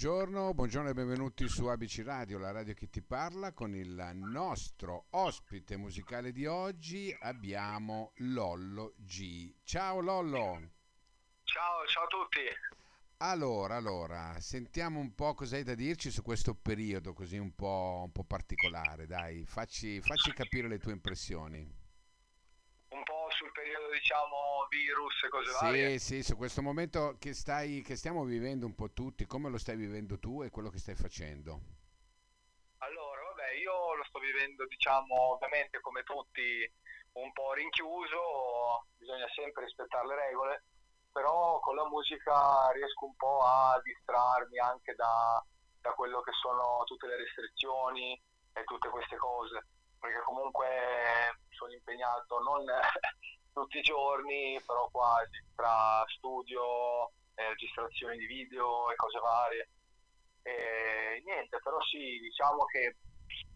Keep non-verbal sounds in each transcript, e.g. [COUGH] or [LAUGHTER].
buongiorno, buongiorno e benvenuti su ABC Radio, la radio che ti parla. Con il nostro ospite musicale di oggi abbiamo Lollo G. Ciao Lollo! Ciao, ciao a tutti! Allora, allora, sentiamo un po' cosa hai da dirci su questo periodo così un po', un po particolare, dai, facci, facci capire le tue impressioni sul periodo diciamo virus e cose sì, varie. Sì, su questo momento che, stai, che stiamo vivendo un po' tutti, come lo stai vivendo tu e quello che stai facendo? Allora, vabbè, io lo sto vivendo diciamo ovviamente come tutti un po' rinchiuso, bisogna sempre rispettare le regole, però con la musica riesco un po' a distrarmi anche da, da quello che sono tutte le restrizioni e tutte queste cose, perché comunque sono impegnato non [LAUGHS] tutti i giorni, però quasi, tra studio, eh, registrazioni di video e cose varie. E niente, però sì, diciamo che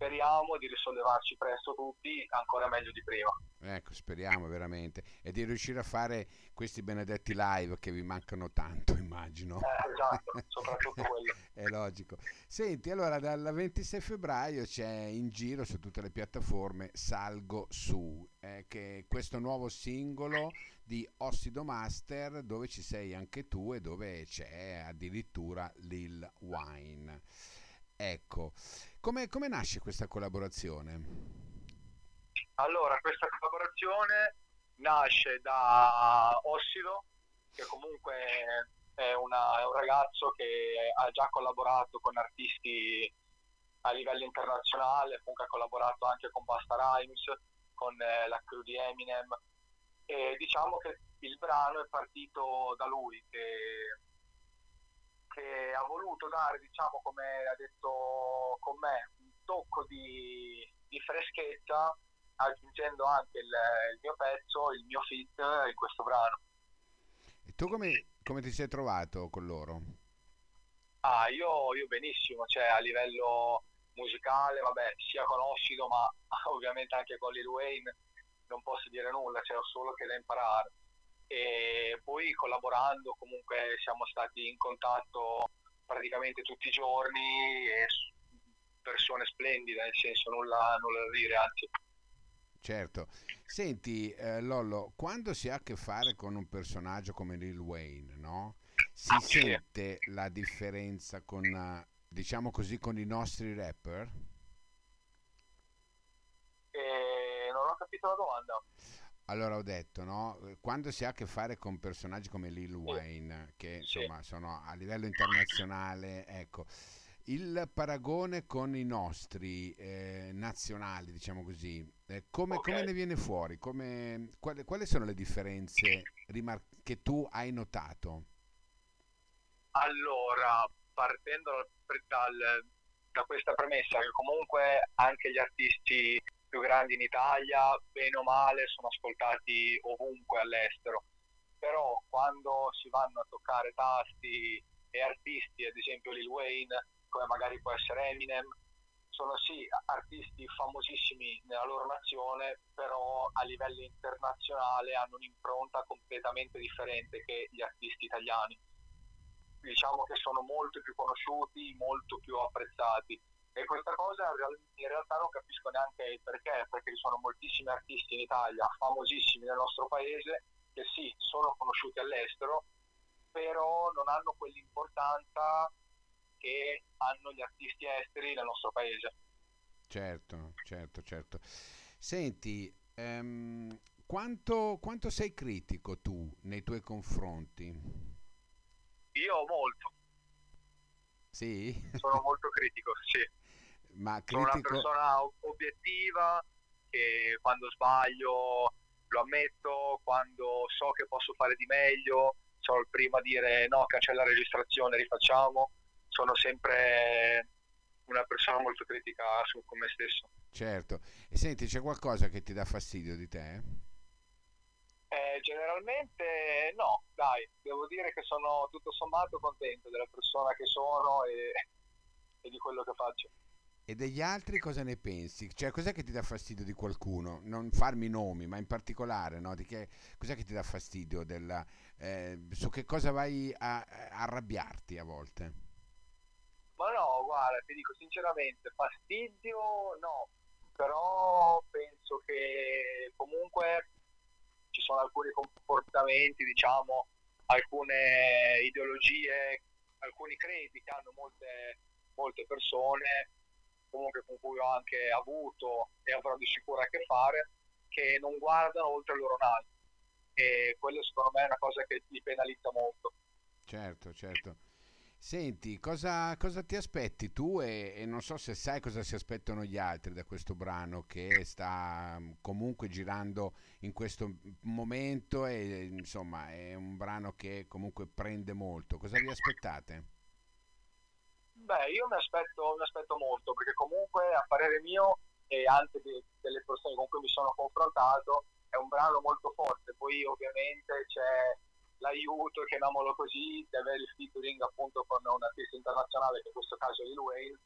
speriamo di risollevarci presto tutti, ancora meglio di prima. Ecco, speriamo veramente. E di riuscire a fare questi benedetti live che vi mancano tanto, [LAUGHS] immagino. Eh, esatto, soprattutto quello. [LAUGHS] È logico. Senti, allora dal 26 febbraio c'è in giro su tutte le piattaforme Salgo Su, eh, che è questo nuovo singolo di Ossido Master dove ci sei anche tu e dove c'è addirittura Lil Wine. Ecco, come, come nasce questa collaborazione? Allora, questa collaborazione nasce da Ossido, che comunque è, una, è, un ragazzo che ha già collaborato con artisti a livello internazionale, comunque ha collaborato anche con Basta Rhymes, con eh, la crew di Eminem e diciamo che il brano è partito da lui che, che ha voluto dare, diciamo come ha detto con me, un tocco di, di freschezza aggiungendo anche il, il, mio pezzo, il mio fit in questo brano. E tu come, come ti sei trovato con loro? Ah, io, io, benissimo, cioè a livello musicale, vabbè, sia con Oscido, ma [LAUGHS] ovviamente anche con Lil Wayne non posso dire nulla, c'è cioè solo che da imparare. E poi collaborando comunque siamo stati in contatto praticamente tutti i giorni e persone splendide, nel senso nulla, nulla da dire, anzi Certo. Senti, eh, Lollo, quando si ha a che fare con un personaggio come Lil Wayne, no? Si sente la differenza con, diciamo così, con i nostri rapper? Eh, non ho capito la domanda. Allora ho detto, no? Quando si ha a che fare con personaggi come Lil Wayne, che insomma sono a livello internazionale, ecco, il paragone con i nostri eh, nazionali, diciamo così, eh, come, okay. come, ne viene fuori? Come, quali, quali, sono le differenze rimar- che tu hai notato? Allora, partendo dal, da questa premessa, che comunque anche gli artisti più grandi in Italia, bene o male, sono ascoltati ovunque all'estero, però quando si vanno a toccare tasti e artisti, ad esempio Lil Wayne, come magari può essere Eminem, sono sì artisti famosissimi nella loro nazione, però a livello internazionale hanno un'impronta completamente differente che gli artisti italiani. Diciamo che sono molto più conosciuti, molto più apprezzati. E questa cosa in realtà non capisco neanche il perché, perché ci sono moltissimi artisti in Italia, famosissimi nel nostro paese, che sì, sono conosciuti all'estero, però non hanno quell'importanza che hanno gli artisti esteri nel nostro paese. Certo, certo, certo. Senti, ehm, quanto, quanto sei critico tu nei tuoi confronti? Io molto. Sì? Sono molto critico, sì. Ma critico... Sono una persona obiettiva che quando sbaglio lo ammetto, quando so che posso fare di meglio, sono il primo a dire no, cancella la registrazione, rifacciamo sono sempre una persona molto critica su con me stesso. Certo. E senti, c'è qualcosa che ti dà fastidio di te? Eh, generalmente no, dai, devo dire che sono tutto sommato contento della persona che sono e, e di quello che faccio. E degli altri cosa ne pensi? Cioè, cos'è che ti dà fastidio di qualcuno? Non farmi nomi, ma in particolare, no? Di che, cos'è che ti dà fastidio? Della, eh, su che cosa vai a, a arrabbiarti a volte? guarda, ti dico sinceramente, fastidio no, però penso che comunque ci sono alcuni comportamenti, diciamo, alcune ideologie, alcuni credi che hanno molte, molte persone, comunque con cui ho anche avuto e avrò di sicuro a che fare, che non guardano oltre il loro naso. E quello secondo me è una cosa che li penalizza molto. Certo, certo. Senti, cosa, cosa ti aspetti tu e, e, non so se sai cosa si aspettano gli altri da questo brano che sta mm, comunque girando in questo momento e insomma è un brano che comunque prende molto. Cosa vi aspettate? Beh, io mi aspetto, mi aspetto molto perché comunque a parere mio e anche di, delle persone con cui mi sono confrontato è un brano molto forte. Poi ovviamente c'è l'aiuto, chiamiamolo così, di avere il featuring appunto con un artista internazionale, che in questo caso è Lil Wayne,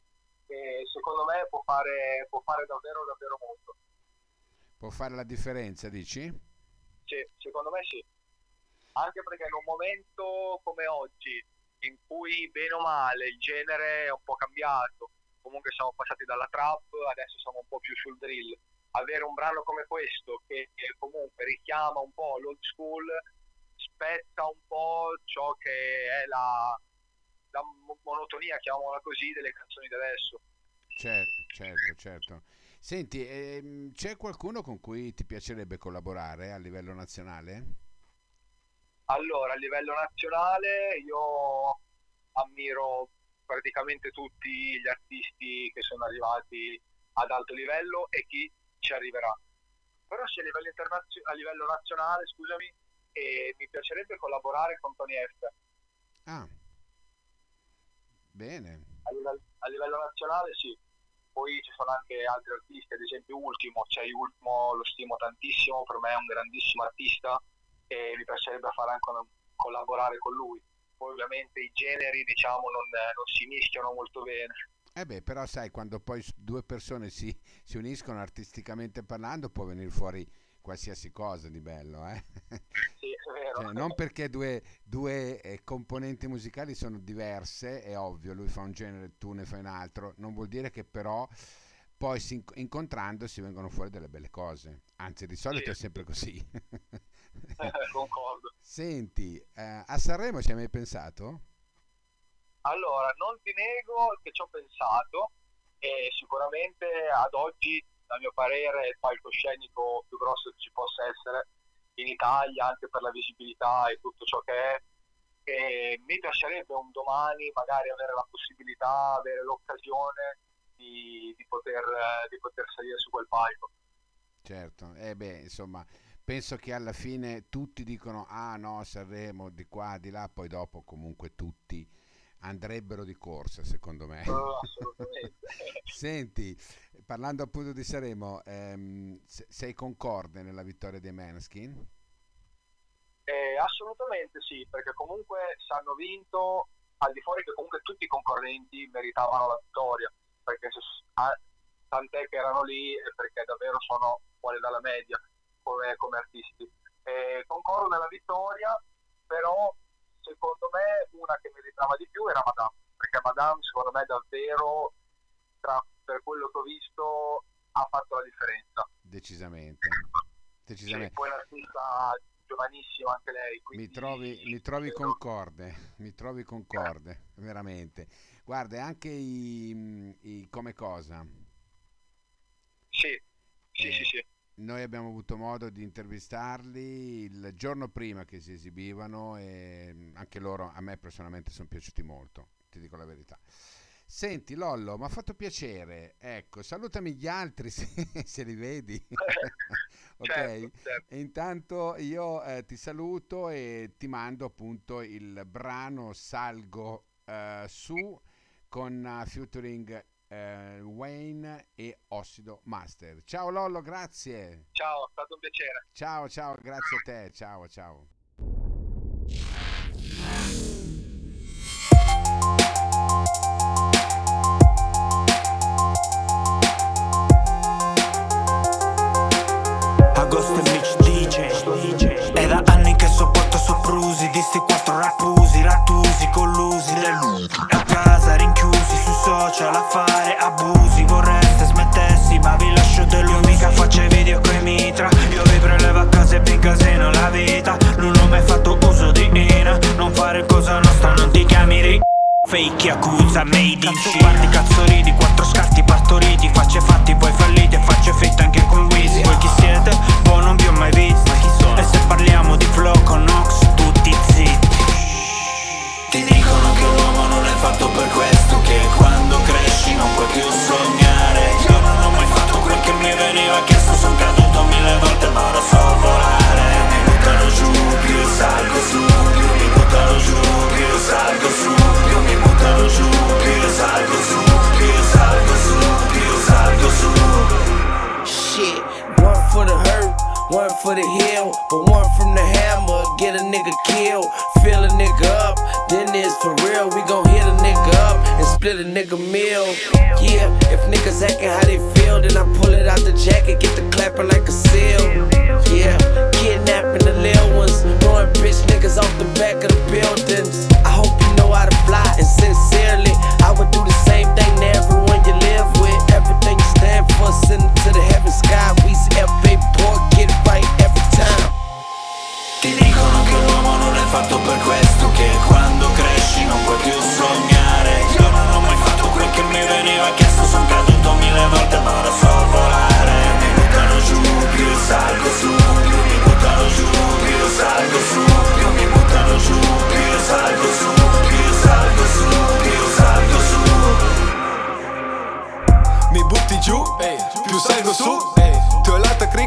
che secondo me può fare, può fare davvero davvero molto. Può fare la differenza, dici? Sì, secondo me sì. Anche perché in un momento come oggi, in cui bene o male il genere è un po' cambiato, comunque siamo passati dalla trap, adesso siamo un po' più sul drill, avere un brano come questo che comunque richiama un po' l'old school spezza un po' ciò che è la, la monotonia, chiamiamola così, delle canzoni di adesso. Certo, certo, certo. Senti, ehm, c'è qualcuno con cui ti piacerebbe collaborare a livello nazionale? Allora, a livello nazionale io ammiro praticamente tutti gli artisti che sono arrivati ad alto livello e chi ci arriverà. Però se a livello, internazio- a livello nazionale, scusami, e mi piacerebbe collaborare con Tony F. Ah, bene. A livello, a livello, nazionale sì, poi ci sono anche altri artisti, ad esempio Ultimo, cioè Ultimo lo stimo tantissimo, per me è un grandissimo artista e mi piacerebbe fare anche una, collaborare con lui. Poi ovviamente i generi diciamo non, non si mischiano molto bene. Eh beh, però sai, quando poi due persone si, si uniscono artisticamente parlando può venire fuori qualsiasi cosa di bello, eh? Sì, è vero. Cioè, non perché due, due eh, componenti musicali sono diverse, è ovvio, lui fa un genere, tu ne fai un altro, non vuol dire che però poi si, incontrandosi vengono fuori delle belle cose, anzi di solito sì. è sempre così. [LAUGHS] [LAUGHS] Concordo. Senti, eh, a Sanremo ci hai mai pensato? Allora, non ti nego che ci ho pensato e sicuramente ad oggi a mio parere è il palcoscenico più grosso che ci possa essere in Italia anche per la visibilità e tutto ciò che è e mi piacerebbe un domani magari avere la possibilità, avere l'occasione di, di, poter, di poter salire su quel palco. Certo, e eh beh, insomma, penso che alla fine tutti dicono ah no, Sanremo di qua, di là, poi dopo comunque tutti andrebbero di corsa, secondo me. Oh, [LAUGHS] assolutamente. Senti, parlando appunto di Sanremo, ehm, sei concorde nella vittoria dei Maneskin? Eh, assolutamente sì, perché comunque se hanno vinto, al di fuori che comunque tutti i concorrenti meritavano la vittoria, perché se, ah, tant'è che erano lì e perché davvero sono fuori dalla media come, come artisti. Eh, concordo nella vittoria, però secondo me una che meritava di più era Madame, perché Madame secondo me davvero tra, per quello che ho visto ha fatto la differenza. Decisamente. Decisamente. Sì, poi l'artista giovanissima anche lei. Mi trovi, mi trovi concorde, mi trovi concorde, eh. veramente. Guarda, anche i, i come cosa. Sì, sì, eh, sì, sì. Noi abbiamo avuto modo di intervistarli il giorno prima che si esibivano e anche loro a me personalmente sono piaciuti molto, ti dico la verità. Senti Lollo, mi ha fatto piacere, ecco, salutami gli altri [LAUGHS] se, se li vedi. [LAUGHS] ok? Certo, certo. Intanto io eh, ti saluto e ti mando appunto il brano Salgo eh, su con uh, featuring eh, Wayne e Ossido Master. Ciao Lollo, grazie. Ciao, è stato un piacere. Ciao, ciao, grazie a te. Ciao, ciao. Agosto e Mitch DJ È da anni che sopporto soprusi Di sti quattro rappusi, rattusi, collusi Le luci A casa rinchiusi sui social abusi Vorreste smettessi ma vi lascio delusi Mica faccio i video coi mitra. Io vi prelevo a casa e vi incasino la vita. Non ho mai fatto uso di Ina. Non fare cosa nostra non ti chiami ri Fake accusa made in Cina Parti cazzo ridi, quattro scarti partoriti. Facce fatti, poi voi fallite, facce fitte anche con Wisi Voi chi siete? Boh non vi ho mai visto. One for the hill, but one from the hammer, get a nigga killed. Fill a nigga up, then it's for real. We gon' hit a nigga up and split a nigga meal. Yeah, if niggas acting how they feel, then I pull it out the jacket, get the clapping like a seal. Yeah, kidnapping the little ones, throwing bitch niggas off the back of the buildings. I hope you know how to fly, and sincerely, I would do the same thing to everyone you live with.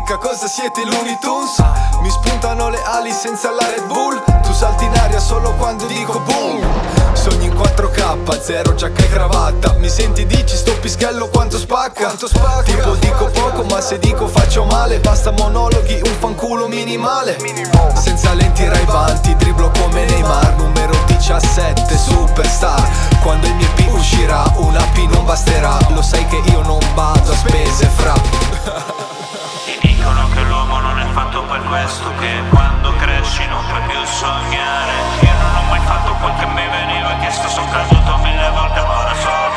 E cricca cosa siete i Looney Tunes? Mi spuntano le ali senza la Red Bull. Tu salti in aria solo quando dico boom. Sogni in 4K, zero giacca e cravatta. Mi senti dici sto pischello quanto spacca. Tipo dico poco ma se dico faccio male. Basta monologhi, un fanculo minimale. Senza lenti raivanti, dribblo come Neymar. Numero 17, superstar. Quando il mio P uscirà, una P non basterà. Lo sai che io non [LAUGHS] dicono che l'uomo non è fatto per questo Che quando cresci non puoi più sognare. Io non ho mai fatto quel che mi veniva chiesto Sono caduto mille volte ancora solo